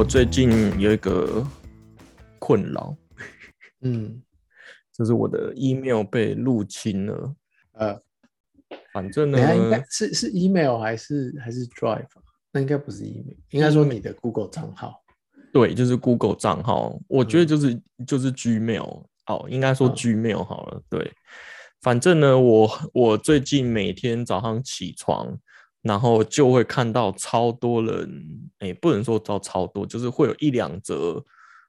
我最近有一个困扰，嗯，就是我的 email 被入侵了。呃，反正呢是是 email 还是还是 Drive？啊那应该不是 email，应该说你的 Google 账号。对，就是 Google 账号，我觉得就是、就是 Gmail 哦，应该说嗯 Gmail 好了。对，反正呢，我我最近每天早上起床，然后就会看到超多人，哎，不能说到超多，就是会有一两则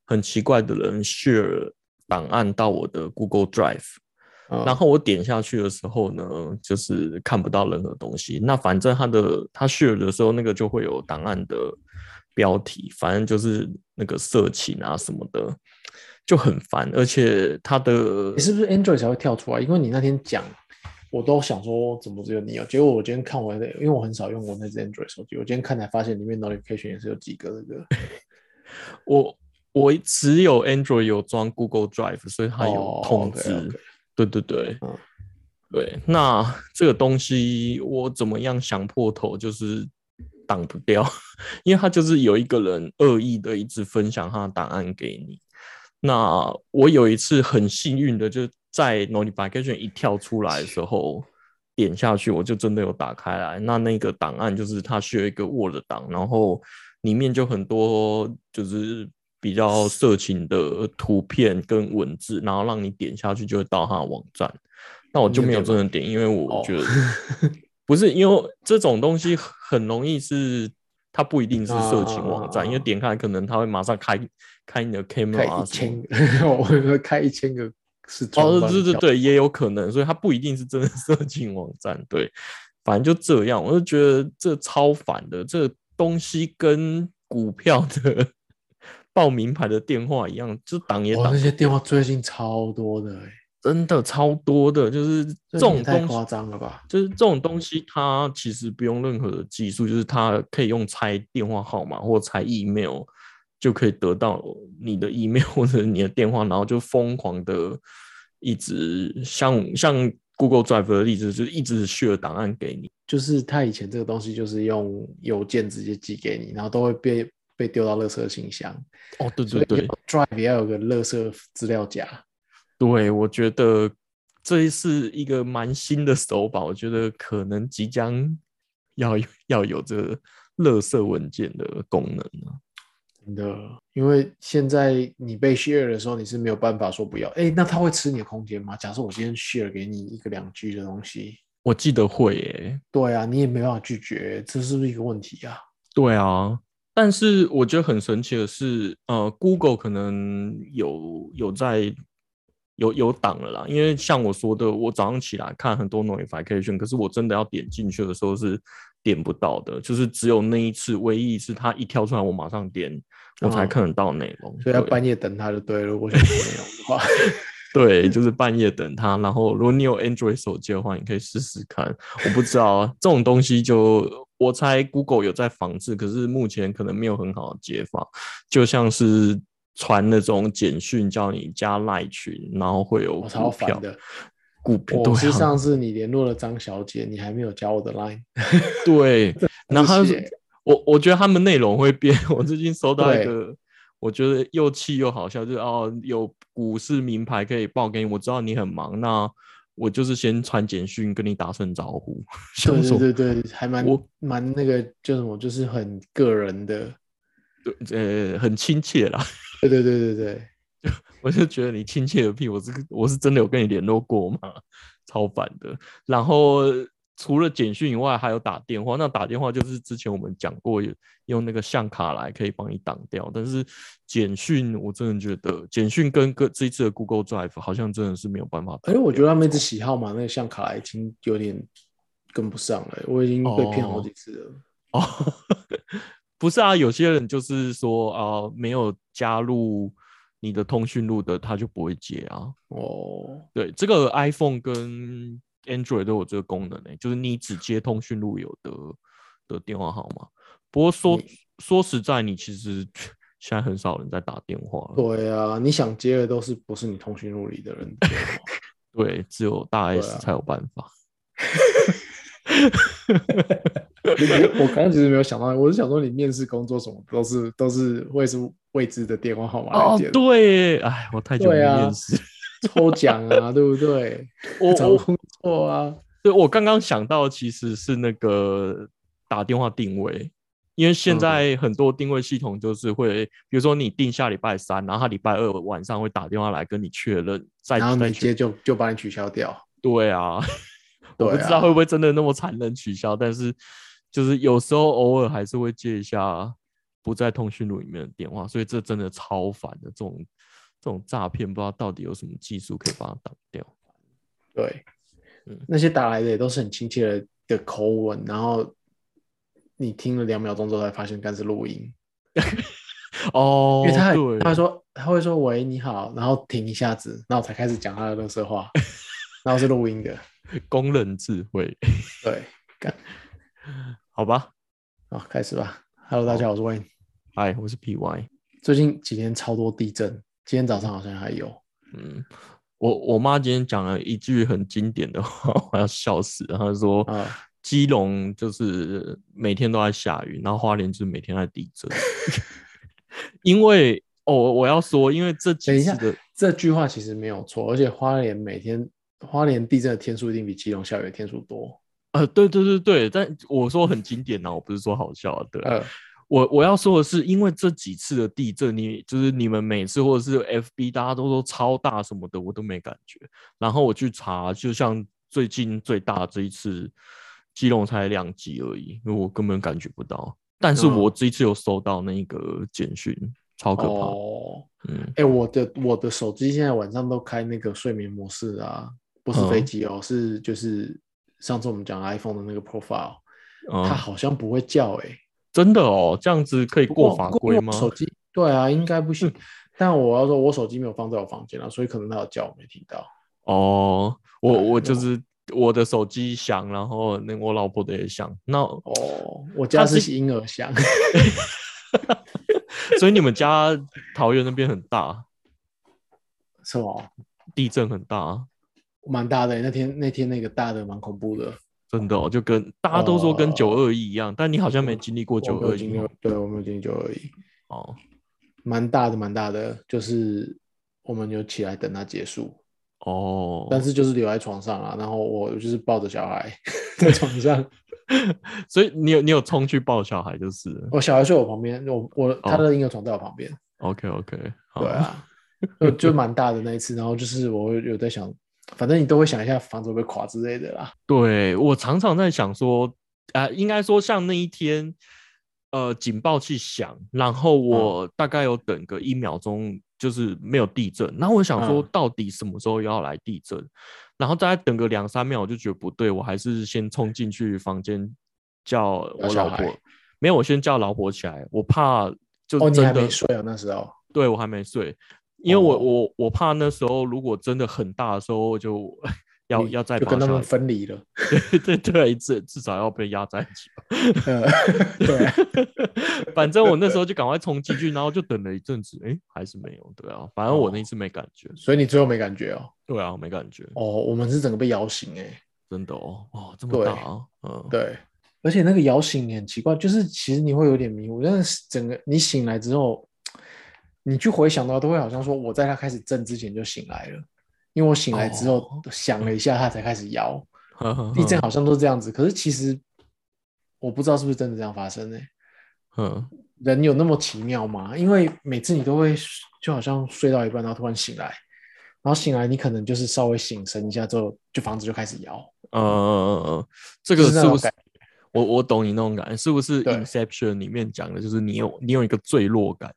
很奇怪的人 share 档案到我的 Google Drive。嗯然后我点下去的时候呢，就是看不到任何东西。那反正他的他 share 的时候，那个就会有档案的标题，反正就是那个色情啊什么的，就很烦。而且他的你是不是 Android 才会跳出来？因为你那天讲，我都想说怎么只有你有，结果我今天看我的，因为我很少用我那只 Android 手机，我今天看才发现里面 notification 也是有几个那个。我我只有 Android 有装 Google Drive，所以它有哦通知。对对对，嗯对。那这个东西我怎么样想破头就是挡不掉，因为它就是有一个人恶意的一直分享他的档案给你。那我有一次很幸运的，就在 notification 一跳出来的时候，点下去我就真的有打开来。那那个档案就是它需要一个 Word 档，然后里面就很多就是比较色情的图片跟文字，然后让你点下去就会到它的网站。那我就没有真的点，因为我哦觉得、不是因为这种东西很容易是。它不一定是色情网站，因为啊点开可能它会马上开开你的 camera 一千个，我会开一千个是哦，对对对，也有可能，所以它不一定是真的 色情网站，对，反正就这样，我就觉得这超烦的，这东西跟股票的 报名牌的电话一样，就挡也哇，挡那，些电话最近超多的哎、真的超多的，就是这种东西。张了吧？就是这种东西，它其实不用任何的技术，就是它可以用猜电话号码或猜 email 就可以得到你的 email 或者你的电话，然后就疯狂的一直像像 Google Drive 的例子，就是一直 share 档案给你。就是他以前这个东西就是用邮件直接寄给你，然后都会被被丢到垃圾信箱。哦，对对对 Drive 也要有个垃圾资料夹。对，我觉得这是一个蛮新的手法，我觉得可能即将要有要有这个垃圾文件的功能了。真的，因为现在你被 share 的时候，你是没有办法说不要。哎，那他会吃你的空间吗？假设我今天 share 给你一个两 G 的东西，我记得会耶、对啊，你也没办法拒绝，这是不是一个问题啊？对啊，但是我觉得很神奇的是，呃，Google 可能有有在有有挡了啦，因为像我说的，我早上起来看很多 notification，可是我真的要点进去的时候是点不到的，就是只有那一次，唯一一次它一跳出来，我马上点，我才哦看得到内容。所以要半夜等他就对了。如果想说没有的话，对，就是半夜等他。然后，如果你有 Android 手机的话，你可以试试看。我不知道啊，这种东西就我猜 Google 有在防治，可是目前可能没有很好的解法。就像是传那种简讯叫你加赖群，然后会有我超股票烦的。股票上次你联络了张小姐，你还没有加我的 Line。对，然后他就我我觉得他们内容会变。我最近收到一对个，我觉得又气又好笑，就是哦，有股市名牌可以报给你，我知道你很忙，那我就是先传简讯跟你打声招呼。想对说对对对，还蛮我蛮那个叫什么，就是很个人的。对呃，很亲切啦。对对对对对，我就觉得你亲切个屁，我是我是真的有跟你联络过吗？超烦的。然后除了简讯以外，还有打电话。那打电话就是之前我们讲过，有用那个相卡来可以帮你挡掉。但是简讯，我真的觉得简讯跟跟这一次的 Google Drive 好像真的是没有办法挡掉。而且我觉得他们一直喜好嘛那个相卡莱已经有点跟不上了，我已经被骗好几次了。哦，不是啊，有些人就是说啊、没有加入你的通讯录的，他就不会接啊。哦，对，这个 iPhone 跟 Android 都有这个功能诶、就是你只接通讯录有的的电话号码。不过说你说实在，你其实现在很少人在打电话了。对啊，你想接的都是不是你通讯录里的人的 对，只有大 S 啊才有办法。我刚刚其实没有想到，我是想说你面试工作什么都是都是会是未知的电话号码来哦接，的，对，哎，我太久没面试。抽奖啊，对不对？我我找工作啊，对我刚刚想到其实是那个打电话定位，因为现嗯在很多定位系统就是会，比如说你定下礼拜三，然后他礼拜二晚上会打电话来跟你确认，再然后再确没接就就把你取消掉。对啊，我不知道会不会真的那么残忍取消，但是就是有时候偶尔还是会接一下不在通讯录里面的电话，所以这真的超烦的。这种这种诈骗，不知道到底有什么技术可以把它挡掉。对，嗯那些打来的也都是很亲切的的口吻，然后你听了两秒钟之后才发现，干是录音，哦，因为他还对他会说他会说喂你好，然后停一下子，然后才开始讲他的乐色话，然后是录音的，工人智慧，对，干好吧。好开始吧。Hello，大家好，我是 Wayne。嗨，我是 PY。最近几天超多地震，今天早上好像还有。嗯，我我妈今天讲了一句很经典的话，我要笑死了。她说，啊基隆就是每天都在下雨，然后花莲就是每天在地震。因为哦，我要说，因为这等一下这句话其实没有错，而且花莲每天花莲地震的天数一定比基隆下雨的天数多。呃，对对对对，但我说很经典啊，我不是说好笑啊，对我我要说的是，因为这几次的地震，你就是你们每次或者是 FB 大家都说超大什么的，我都没感觉。然后我去查，就像最近最大这一次，基隆才两级而已，因为我根本感觉不到。但是嗯我这一次有收到那个简讯，超可怕。哦，嗯，哎、我的我的手机现在晚上都开那个睡眠模式啊，不是嗯飞机哦，是就是上次我们讲 iPhone 的那个 profile，、嗯它好像不会叫哎、真的哦，这样子可以不过过法规吗？手机对啊，应该不行。但我要说，我手机没有放在我房间啊，所以可能他有叫我没听到。哦，我我我就是我的手机响，然后那我老婆的也响，那哦，我家是是婴儿响，所以你们家桃园那边很大，是吗？地震很大，蛮大的欸、那天那天那个大的蛮恐怖的。真的哦，就跟大家都说跟哦。九二一一样，但你好像没经历过我九二一对我没有经历九二一，哦。蛮大的蛮大的，就是我们有起来等它结束，哦，但是就是留在床上啊，然后我就是抱着小孩在床上，所以你有你有冲去抱小孩就是了我小孩睡我旁边，我我哦。他的婴儿床在我旁边，OK OK，对啊，就就蛮大的那一次，然后就是我有在想，反正你都会想一下房子会不会垮之类的啦。对我常常在想说，啊、应该说像那一天，呃，警报器响，然后嗯我大概有等个一秒钟，就是没有地震，然后我想说嗯，到底什么时候要来地震？然后大概等个两三秒，我就觉得不对，我还是先冲进去房间叫我老婆孩，没有，我先叫老婆起来，我怕就哦，你还没睡啊？那时候对我还没睡，因为我、哦我我怕那时候如果真的很大的时候就 要要再就跟他们分离了。对对对，至至少要被压在一起吧。呃，对啊，反正我那时候就赶快冲进去，然后就等了一阵子，哎，还是没有。对啊，反正我那一次没感觉。所以你最后没感觉哦？对啊，没感觉，哦，我们是整个被摇醒哎、真的哦，哦，这么大啊，嗯，对，而且那个摇醒你很奇怪，就是其实你会有点迷糊，但是整个你醒来之后，你去回想到都会好像说我在他开始震之前就醒来了，因为我醒来之后哦想了一下，他才开始摇。呵呵地震好像都这样子，可是其实我不知道是不是真的这样发生呢、嗯，人有那么奇妙吗？因为每次你都会就好像睡到一半，然后突然醒来，然后醒来你可能就是稍微醒神一下之后，就房子就开始摇。嗯嗯嗯嗯，这个是不是？我我懂你那种感觉，是不是对 Inception 里面讲的，就是你有你有一个坠落感？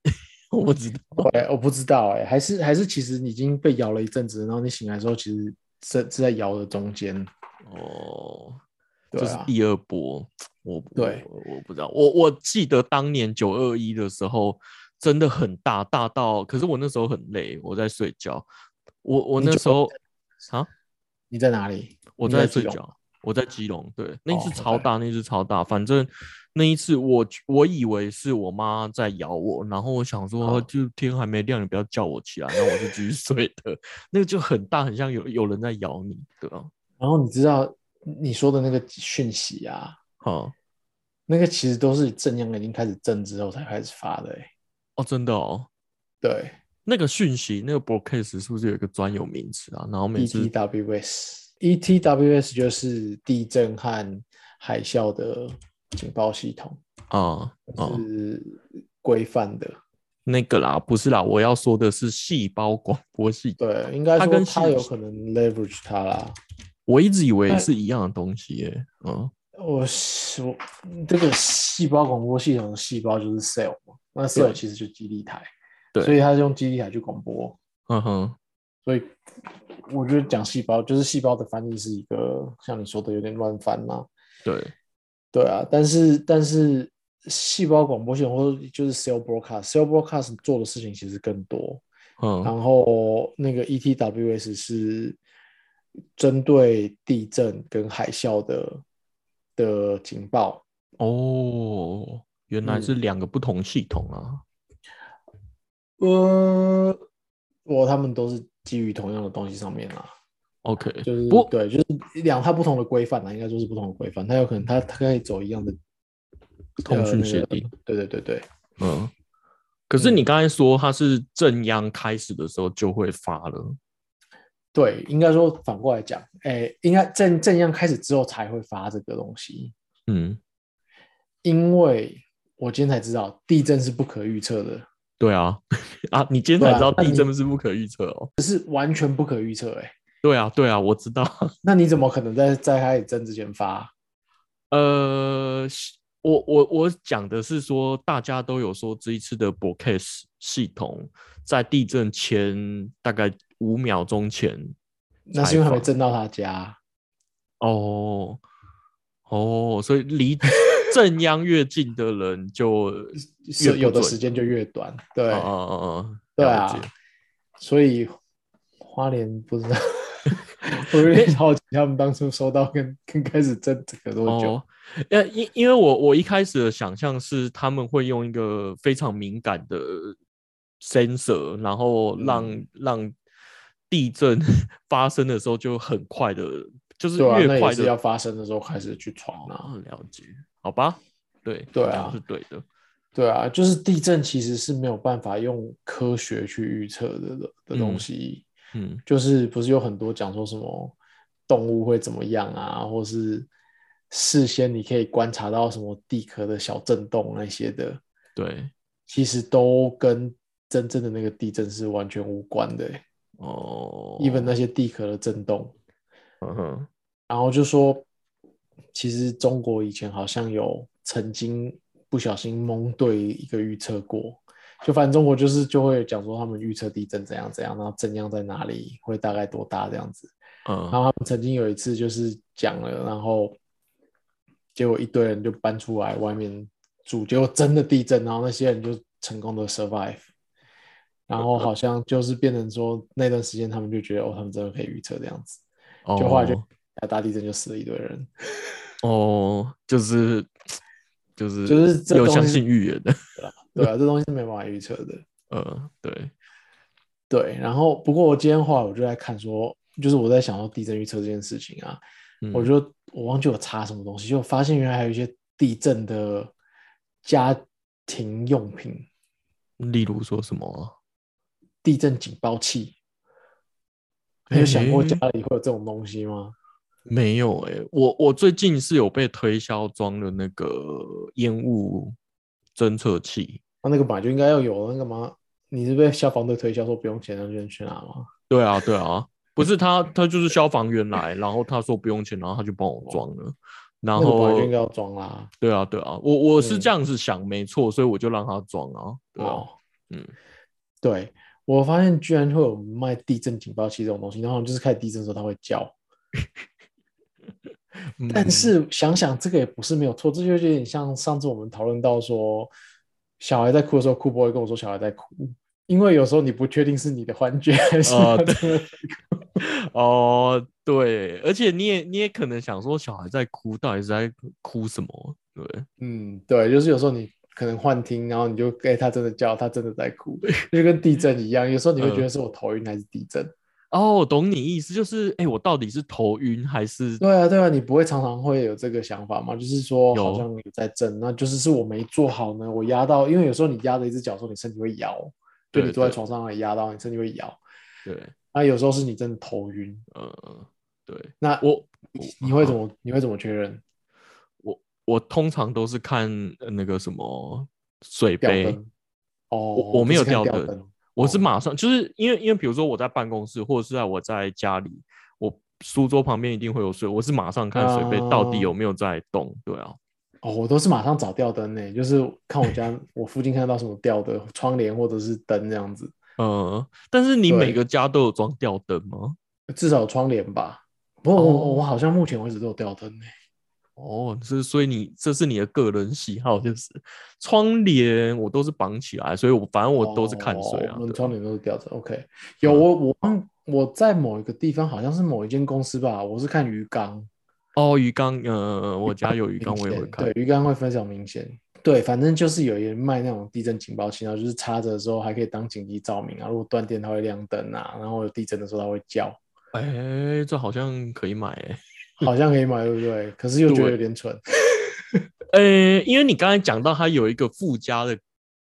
我不知道。哎，我不知道哎、还是还是其实你已经被摇了一阵子，然后你醒来之后，其实是是在摇的中间。哦，这是第二波，我对我我不知道，我我记得当年九二一的时候真的很大，大到，可是我那时候很累，我在睡觉，我我那时候啊，你在哪里？我在睡觉，我在基隆，对，那一次哦超大，那一次超大，反正那一次我我以为是我妈在咬我，然后我想说哦就天还没亮，你不要叫我起来，然后我就继续 睡的，那个就很大，很像有有人在咬你，对吧？然后你知道你说的那个讯息啊，好，那个其实都是正央已经开始震之后才开始发的、欸，哦，真的哦，对那个讯息那个 broadcast 是不是有一个专有名词啊？然后每次，ETWS。ETWS 就是地震和海啸的警报系统，啊啊是规范的。那个啦，不是啦，我要说的是细胞广播系统。对，应该它跟它有可能 leverage 它啦。我一直以为是一样的东西耶。嗯，我我这个细胞广播系统的细胞就是 cell 嘛，那 cell 其实就是基地台，对所以它是用基地台去广播。嗯哼，所以我觉得讲细胞就是细胞的翻译是一个像你说的有点乱翻嘛。对，对啊，但是但是细胞广播系统或者就是 cell broadcast，cell broadcast 做的事情其实更多。嗯然后那个 E ETWS 是针对地震跟海啸的的警报。哦，原来嗯是两个不同系统啊。呃，我他们都是基于同样的东西上面啦，OK，就是不对，就是两套不同的规范啦，应该说是不同的规范。它有可能它它可以走一样的通讯协定。对对对对，嗯，可是嗯你刚才说它是正央开始的时候就会发了。对，应该说反过来讲，哎，应该正正央开始之后才会发这个东西，嗯，因为我今天才知道地震是不可预测的，对啊，啊，你今天才知道地震是不可预测哦。是完全不可预测。哎，对啊，对啊，我知道。那你怎么可能在在开始震之前发？呃，我我我讲的是说，大家都有说这一次的 broadcast 系统在地震前大概五秒钟前那是因为还没震到他家。哦哦，所以离 正央越近的人就越不是有的时间就越短，对，哦哦哦哦，对啊，所以花莲不知道，我有点好奇他们当初收到跟跟开始震这个多久？哦，呃，因因为我我一开始的想象是他们会用一个非常敏感的 sensor，然后让、嗯。让地震发生的时候就很快的，就是越快的要发生的时候开始去传啊。哦，了解，好吧，对，对啊是对的，对啊，就是地震其实是没有办法用科学去预测的的的东嗯西。嗯就是不是有很多讲说什么动物会怎么样啊，或是事先你可以观察到什么地壳的小震动那些的，对，其实都跟真正的那个地震是完全无关的、欸。哦 even 那些地壳的震动，嗯哼，然后就说，其实中国以前好像有曾经不小心蒙对一个预测过，就反正中国就是就会讲说他们预测地震怎样怎样，然后震央在哪里，会大概多大这样子。然嗯后他们曾经有一次就是讲了，然后结果一堆人就搬出来外面住，结果真的地震，然后那些人就成功的 survive，然后好像就是变成说那段时间他们就觉得哦，他们真的可以预测这样子，就后来就哦大地震就死了一堆人，哦，就是就是就是有相信预言的，对啊，这东西是没办法预测的。呃，对，对，然后不过我今天后来我就在看说，就是我在想说地震预测这件事情啊，嗯我就我忘记我查什么东西，就发现原来还有一些地震的家庭用品，例如说什么啊？地震警报器。你有想过家里会有这种东西吗？没有哎、我我最近是有被推销装的那个烟雾侦测器。那那个本来就应该要有那个嘛？你是被消防队推销说不用钱，那就能去拿吗？对啊，对啊，不是他，他就是消防员来，然后他说不用钱，然后他就帮我装了。然后就应该要装啦。对啊，对啊，我我是嗯这样子想，没错，所以我就让他装啊。对啊，哦，嗯，对，我发现居然会有卖地震警报器这种东西，然后就是开始地震的时候他会叫。但嗯是想想这个也不是没有错，这就有点像上次我们讨论到说，小孩在哭的时候，哭不会跟我说小孩在哭，因为有时候你不确定是你的幻觉还是哦 对，而且你也你也可能想说，小孩在哭，到底是在哭什么？对，嗯，对，就是有时候你可能幻听，然后你就哎、他真的叫，他真的在哭，就跟地震一样，有时候你会觉得是我头晕还是地震。哦，我懂你意思，就是哎，我到底是头晕还是？对啊，对啊，你不会常常会有这个想法吗？就是说好像有在震，那就是是我没做好呢，我压到，因为有时候你压着一只脚的时候，你身体会摇，就对你坐在床上也压到，你身体会摇。对，那有时候是你真的头晕，呃，对那我你你会怎么你会怎么确认？我我通常都是看呃那个什么水杯，哦，我我没有你是看吊灯吊灯，我是哦马上就是因为因为比如说我在办公室或者是在我在家里，我书桌旁边一定会有水，我是马上看水杯到底有啊没有在动，对啊，哦，我都是马上找吊灯呢，就是看我家我附近看到什么吊的窗帘或者是灯这样子，嗯，但是你每对个家都有装吊灯吗？至少有窗帘吧。不过我、哦我好像目前为止都有吊灯呢。哦，是所以你这是你的个人喜好，就是窗帘我都是绑起来，所以我反正我都是看水啊哦，我们窗帘都是吊着。OK，有我我忘我在某一个地方，好像是某一间公司吧，我是看鱼缸，哦，鱼缸，呃，我家有鱼缸，我也会看对，。鱼缸会非常明显。对，反正就是有人卖那种地震警报器，然后就是插着的时候还可以当紧急照明啊，如果断电它会亮灯啊，然后有地震的时候它会叫，哎、这好像可以买哎、好像可以买，对不对？可是又觉得有点蠢。呃、因为你刚才讲到它有一个附加的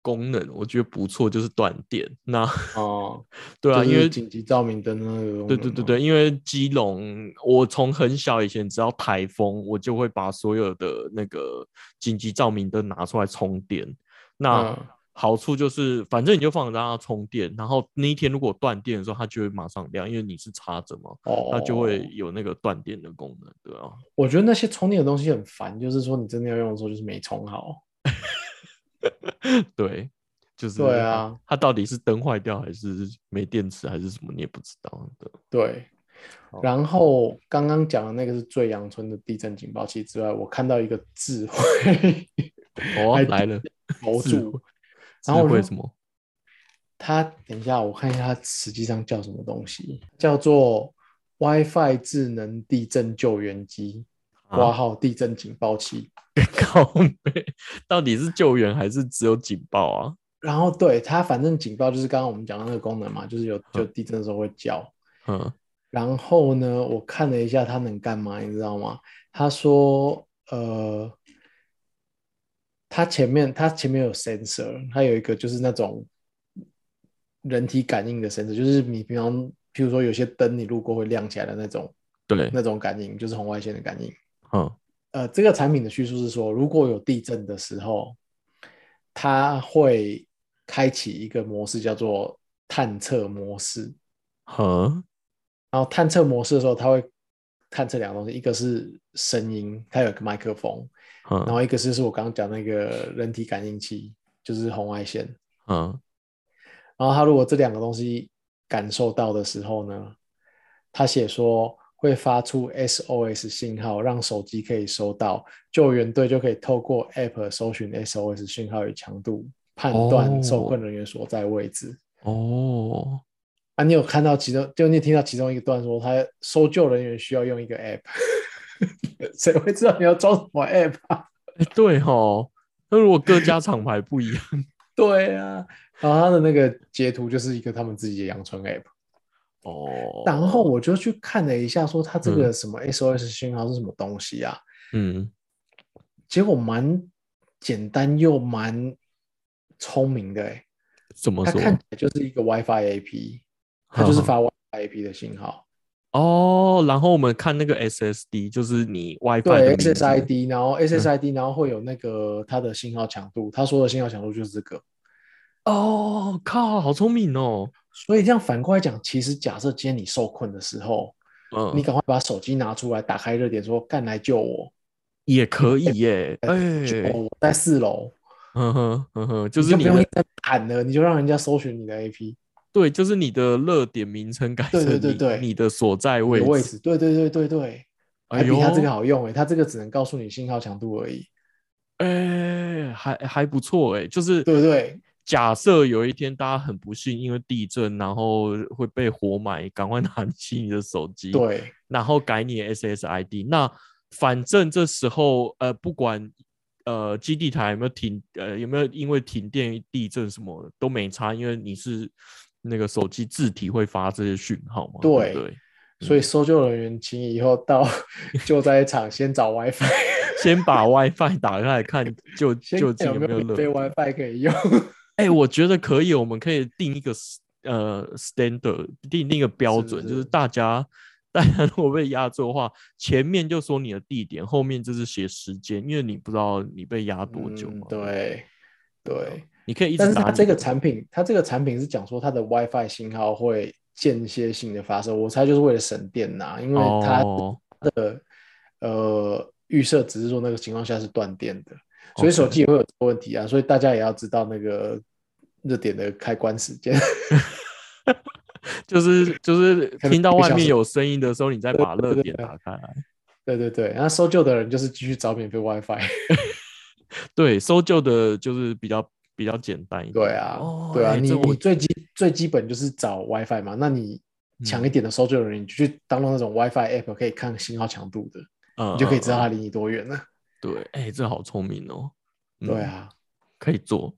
功能，我觉得不错，就是断电。那哦，对啊，因为是紧急照明灯那个对对对对，因为基隆，我从很小以前只要台风，我就会把所有的那个紧急照明灯拿出来充电。那嗯好处就是，反正你就放着让它充电，然后那一天如果断电的时候，它就会马上亮，因为你是插着嘛，哦，它就会有那个断电的功能，对啊。我觉得那些充电的东西很烦，就是说你真的要用的时候就是没充好。对，就是对啊，它到底是灯坏掉还是没电池还是什么，你也不知道的。对，然后刚刚讲的那个是最阳春的地震警报器之外，我看到一个智慧哦，还来了，模智组慧，然后我就智慧什么？它等一下我看一下它实际上叫什么东西，叫做 WiFi 智能地震救援机，挂啊号地震警报器。靠背，到底是救援还是只有警报啊？然后对它，反正警报就是刚刚我们讲的那个功能嘛，就是有就地震的时候会叫。嗯，然后呢，我看了一下它能干嘛，你知道吗？他说，呃，它前面它前面有 sensor，它有一个就是那种人体感应的 sensor，就是你平常譬如说有些灯你路过会亮起来的那种对，那种感应，就是红外线的感应。嗯，呃，这个产品的叙述是说，如果有地震的时候，它会开启一个模式，叫做探测模式。嗯，然后探测模式的时候，它会探测两个东西，一个是声音，它有个麦克风，然嗯后一个是是我刚刚讲那个人体感应器，就是红外线。嗯，然后它如果这两个东西感受到的时候呢，它写说会发出 SOS 信号，让手机可以收到，救援队就可以透过 App 搜寻 SOS 信号与强度，判断受困人员所在位置。哦，啊，你有看到其中，就你听到其中一个段说，他搜救人员需要用一个 App，谁会知道你要装什么 App 啊？哎，对吼，那如果各家厂牌不一样，对啊，然后他的那个截图就是一个他们自己的阳春 App。哦，然后我就去看了一下，说他这个嗯什么 SOS 信号是什么东西啊？嗯，结果蛮简单又蛮聪明的哎、怎么说？它看起来就是一个 WiFi AP，它就是发 WiFi AP 的信号。哦，然后我们看那个 SSD，就是你 WiFi 对 SSID，然后 SSID，然后会有那个它的信号强度，他说的信号强度就是这个。哦，靠，好聪明哦。所以这样反过来讲，其实假设今天你受困的时候，嗯，你赶快把手机拿出来，打开热点说“干来救我。也可以耶，哎，”，救我，我在四楼，哼哼哼哼，就是你你就不用一直在喊了，你就让人家搜寻你的 AP 对，就是你的热点名称改成你对对对你的所在位的位置。对对对对对，哎比它这个好用诶，它这个只能告诉你信号强度而已，哎，还还不错哎，就是对不对？假设有一天大家很不幸，因为地震，然后会被活埋，赶快拿起你的手机，，对然后改你的 SSID。那反正这时候，呃，不管呃基地台有没有停，呃有没有因为停电、地震什么的都没差，因为你是那个手机字体会发这些讯号嘛？对所以搜救人员请以后到 救灾场先找 WiFi，先把 WiFi 打开来看，就先究竟看有没有 WiFi 可以用。哎、我觉得可以，我们可以定一个呃 standard，定定一个标是准，就是是大家大家如果被压住的话，前面就说你的地点，后面就是写时间，因为你不知道你被压多久嘛。嗯对对，你可以一直但是它这个产品，它这个产品是讲说它的 WiFi 信号会间歇性的发射，我猜就是为了省电呐、因为它哦，的、呃预设只是说那个情况下是断电的，所以手机也会有这个问题啊，所以大家也要知道那个热点的开关时间。就是就是 听到外面有声音的时候，你再把热点打开来。对对对，然后搜救的人就是继续找免费 WiFi。对，搜救的就是比较比较简单一点。对啊，哦对啊，你你最基最基本就是找 WiFi 嘛，那你强嗯一点的搜救人员，你就去当那种 WiFi app 可以看信号强度的，嗯你就可以知道它离你多远了。对，哎、这好聪明哦。嗯，对啊，可以做。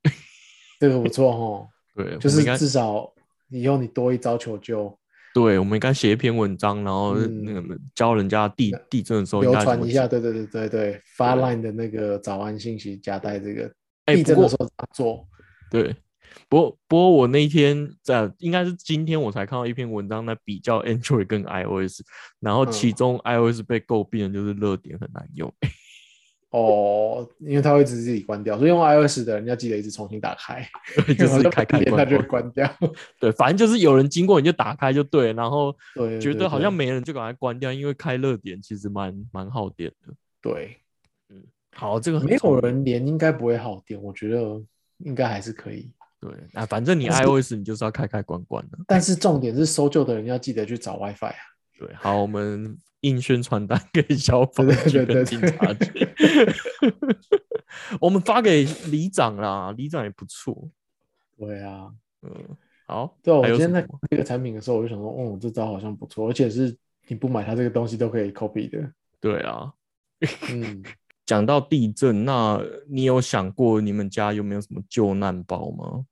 这个不错哦，对，就是应该至少以后你多一招求救，对，我们应该写一篇文章，然后那个嗯教人家地地震的时候应流该传一下，解。对对对对对，发对 line 的那个早安信息夹带这个哎不过做？对，不过不过我那一天在应该是今天我才看到一篇文章，在比较 Android 跟 iOS，然后其嗯中 iOS 被诟病的就是热点很难用。哦，因为它会自己关掉，所以用 iOS 的人要记得一直重新打开，就是开开连它就会关关。掉。对，反正就是有人经过你就打开就对，然后觉得好像没人就赶快关掉，因为开热点其实蛮蛮耗电的。对，好，这个很没有人连应该不会耗电，我觉得应该还是可以。对啊，反正你 iOS 你就是要开开关关的。但是重点是搜救的人要记得去找 WiFi 啊。对，好，我们印宣传单给消防对局警察局，我们发给里长啦，里长也不错。对啊，嗯，好，对啊，我今天在这个产品的时候，我就想说，哦，这招好像不错，而且是你不买它这个东西都可以 copy 的。对啊，嗯，讲到地震，那你有想过你们家有没有什么救难包吗？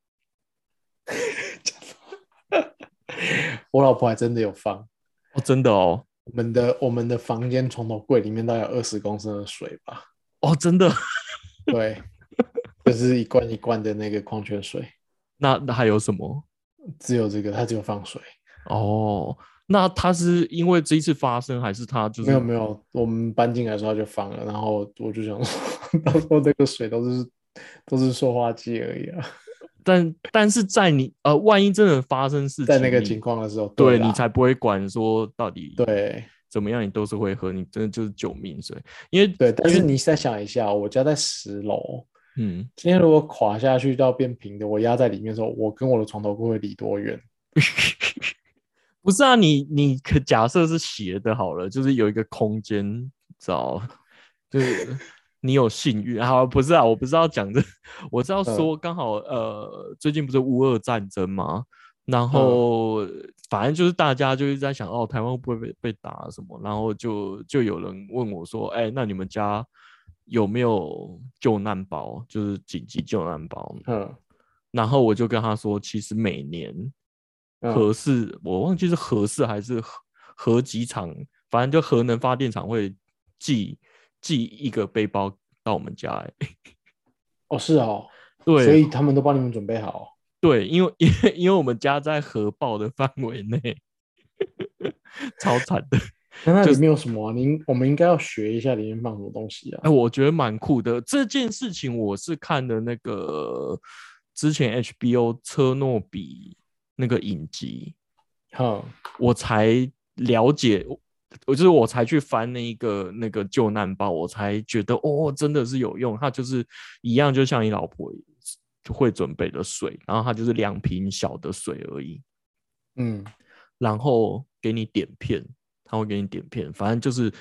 我老婆还真的有放哦，真的哦，我们的我们的房间床头柜里面大概有二十公升的水吧？哦，真的。对，就是一罐一罐的那个矿泉水，那那还有什么？只有这个，它只有放水。哦，那他是因为这一次发生，还是他就是没有没有，我们搬进来的时候他就放了，然后我就想说，到时候这个水都是都是塑化剂而已啊。但但是在你呃，万一真的发生事情，在那个情况的时候，对啦你才不会管说到底对怎么样，你都是会喝，你真的就是救命水。因为对。但是你再想一下，我家在十楼，嗯，今天如果垮下去到变平的，我压在里面的时候，我跟我的床头柜会离多远？不是啊，你你可假设是斜的好了，就是有一个空间，知道？就是 你有幸运好，不是啊，我不是要讲这，我是要说刚好呃，最近不是乌俄战争吗？然后反正就是大家就是在想哦，台湾会不会被被打什么？然后就就有人问我说，哎，那你们家有没有救难包？就是紧急救难包？嗯，然后我就跟他说，其实每年嗯核四，我忘记是核四还是核核几厂，反正就核能发电厂会寄寄一个背包到我们家、欸。哦是哦，对，所以他们都帮你们准备好。对，因为因为因为我们家在核爆的范围内，超惨的。那那里就是面有什么啊？您我们应该要学一下里面放什么东西啊哎、？我觉得蛮酷的。这件事情我是看的那个之前 HBO 车诺比那个影集，好，我才了解，我就是我才去翻那一个那个救难包，我才觉得哦，真的是有用。它就是一样，就像你老婆会准备的水，然后它就是两瓶小的水而已，嗯，然后给你点片，它会给你点片，反正就是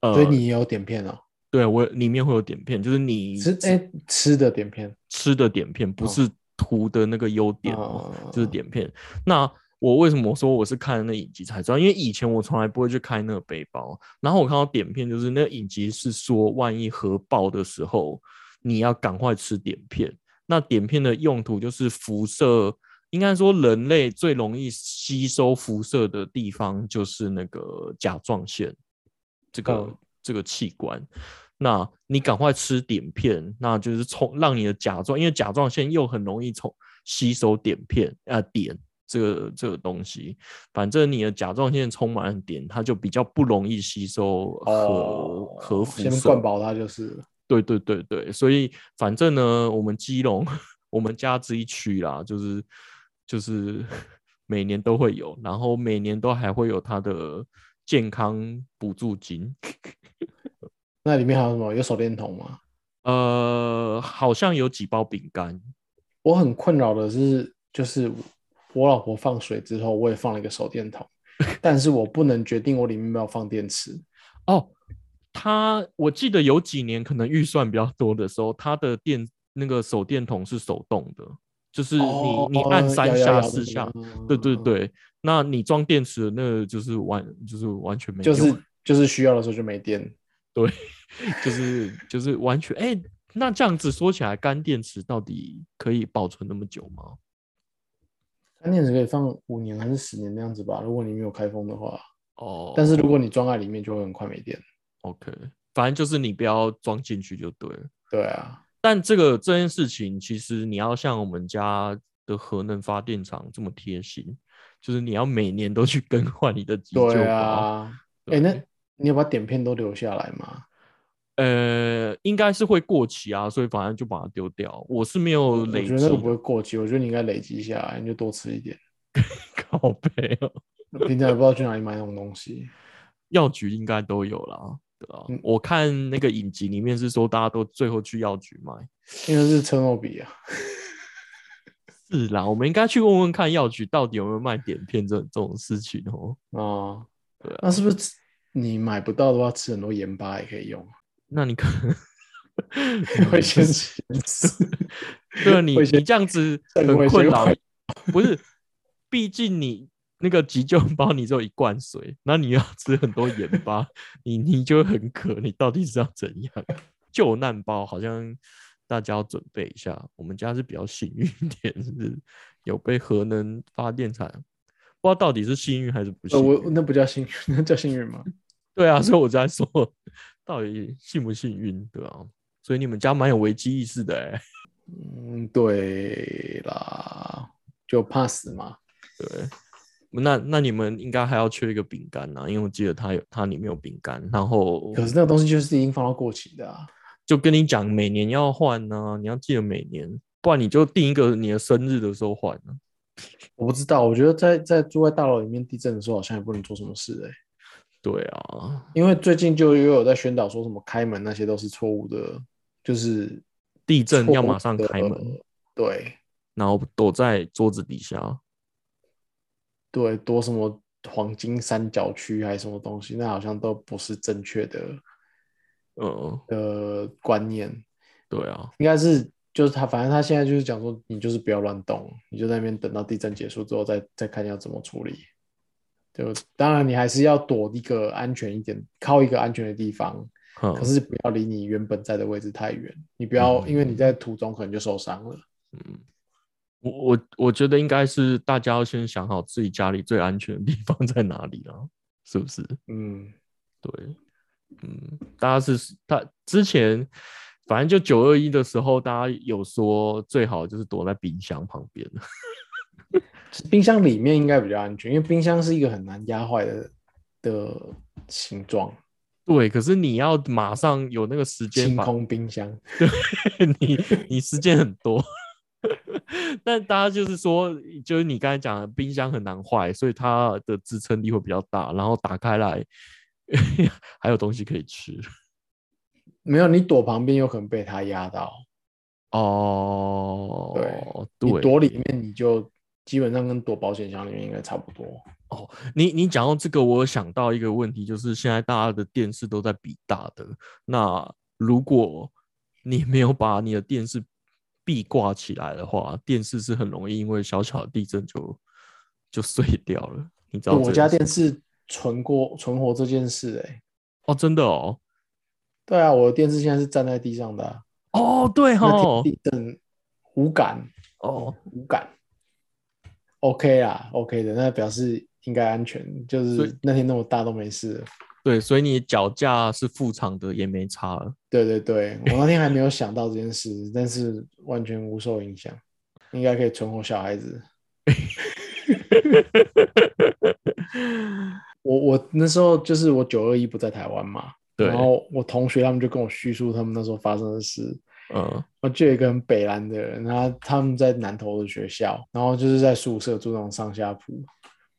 呃，所以你也有点片哦，对我里面会有点片，就是你吃哎吃的点片。吃的点片，不哦。是涂的那个优点哦，就是哦点片。那我为什么说我是看那影集才知道？因为以前我从来不会去开那个背包，然后我看到点片，就是那个影集是说，万一核爆的时候，你要赶快吃点片。那点片的用途就是辐射应该说人类最容易吸收辐射的地方就是那个甲状腺这个、嗯这个器官。那你赶快吃碘片，那就是从让你的甲状，因为甲状腺又很容易从吸收碘片啊碘这个这个东西，反正你的甲状腺充满了碘，它就比较不容易吸收核、哦，核辐射。先灌饱它就是。对对对对，所以反正呢，我们基隆 我们家这一区啦，就是就是 每年都会有，然后每年都还会有它的健康补助金。那里面还有什么？有手电筒吗？呃，好像有几包饼干，我很困扰的是，就是我老婆放水之后，我也放了一个手电筒，但是我不能决定我里面要不要放电池。哦，他我记得有几年可能预算比较多的时候，他的电那个手电筒是手动的，就是你、哦你按三下四下，那个对对，对，那你装电池的那个就是完就是完全没就，是就是需要的时候就没电。对，就是就是完全哎、那这样子说起来，干电池到底可以保存那么久吗？干电池可以放五年还是十年那样子吧，如果你没有开封的话。哦，但是如果你装在里面，就会很快没电。OK，反正就是你不要装进去就对了。对啊，但这个这件事情，其实你要像我们家的核能发电厂这么贴心，就是你要每年都去更换你的急救对包。哎、那你有把碘片都留下来吗？呃，应该是会过期啊，所以反正就把它丢掉。我是没有我累积觉得那个不会的，过期，我觉得你应该累积下来，你就多吃一点。靠背哦。平常也不知道去哪里买那种东西。药局应该都有啦，对啊。嗯我看那个影集里面是说，大家都最后去药局买。因为是车诺比啊，是啦，我们应该去问问看药局到底有没有卖碘片这这种事情哦。啊，对啊那是不是你买不到的话，吃很多盐巴也可以用？那你可能 会先吃，对啊，你你这样子肾很困扰 不是？毕竟你那个急救包你只有一罐水，那你要吃很多盐巴，你你就会很渴，你到底是要怎样？救难包好像大家要准备一下。我们家是比较幸运一点，是有被核能发电厂，不知道到底是幸运还是不呃，幸运。我那不叫幸运，那叫幸运吗？对啊，所以我在说，到底幸不幸运，对啊？所以你们家蛮有危机意识的哎、嗯，对啦，就怕死嘛。对，那那你们应该还要缺一个饼干呐，因为我记得它有它里面有饼干，然后可是那个东西就是已经放到过期的啊。就跟你讲每年要换呢、你要记得每年，不然你就定一个你的生日的时候换呢、我不知道，我觉得在在住在大楼里面地震的时候，好像也不能做什么事哎、对啊，因为最近就又有在宣导说什么开门那些都是错误的，就是地震要马上开门，对然后躲在桌子底下。对，躲什么黄金三角区还是什么东西，那好像都不是正确的嗯，的观念，对啊，应该是就是他，反正他现在就是讲说，你就是不要乱动，你就在那边等到地震结束之后再再看要怎么处理。就当然你还是要躲一个安全一点，靠一个安全的地方，嗯可是不要离你原本在的位置太远，你不要、嗯因为你在途中可能就受伤了。嗯我我我觉得应该是大家要先想好自己家里最安全的地方在哪里了，是不是？嗯，对，嗯，大家是他之前反正就九二一的时候，大家有说最好就是躲在冰箱旁边。冰箱里面应该比较安全，因为冰箱是一个很难压坏的的形状，对，可是你要马上有那个时间清空冰箱。对你你时间很多，但大家就是说，就是你刚才讲的，冰箱很难坏，所以它的支撑力会比较大，然后打开来 还有东西可以吃。没有，你躲旁边有可能被它压到。哦，你对，躲里面你就基本上跟躲保险箱里面应该差不多。哦你你讲到这个，我想到一个问题，就是现在大家的电视都在比大的，那如果你没有把你的电视壁挂起来的话，电视是很容易因为小小的地震就就碎掉了。你知道我家电视存过存活这件事、欸，哎，哦，真的哦，对啊，我的电视现在是站在地上的、啊，哦，对那哦，地震无感哦，无感。OK 啊，OK 的，那表示应该安全，就是那天那么大都没事。对，所以你脚架是副厂的也没差了。对对对，我那天还没有想到这件事，但是完全无受影响，应该可以存活小孩子。我我那时候就是我九二一不在台湾嘛，然后我同学他们就跟我叙述他们那时候发生的事。嗯。我就有一个很北蓝的人，他他们在南投的学校，然后就是在宿舍住那种上下铺，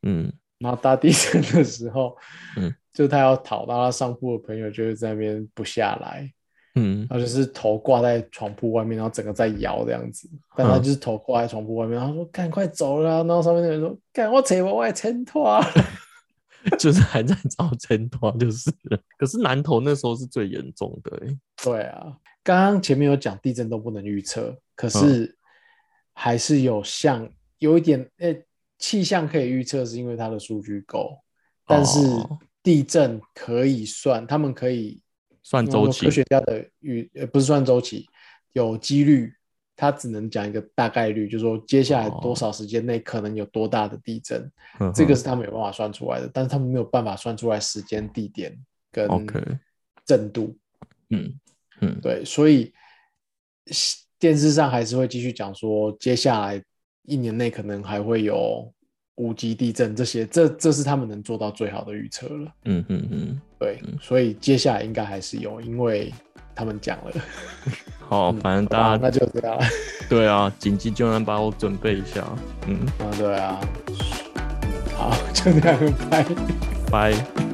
嗯。然后大地震的时候，嗯，就他要逃，到他上铺的朋友就是在那边不下来，嗯。他就是头挂在床铺外面，然后整个在摇这样子，但他嗯。就是头挂在床铺外面，然后说赶快走了啊、然后上面的人说赶我扯我外撑拖啊，就是还在找挣脱就是了。可是南投那时候是最严重的、欸，对啊，刚刚前面有讲地震都不能预测，可是还是有像有一点，诶、气象可以预测，是因为它的数据够，但是哦。地震可以算，他们可以算周期科学家的预，呃，不是算周期，有几率，它只能讲一个大概率，就是说接下来多少时间内可能有多大的地震，嗯这个是他们有办法算出来的，但是他们没有办法算出来时间、地点跟震度。嗯嗯。对，所以电视上还是会继续讲说，接下来一年内可能还会有五级地震这些，这这是他们能做到最好的预测了。嗯嗯嗯，对，所以接下来应该还是有，因为他们讲了。好，嗯反正大家那就这样了。对啊，紧急救援把我准备一下，嗯，啊，对啊，好，就这样，拜。拜。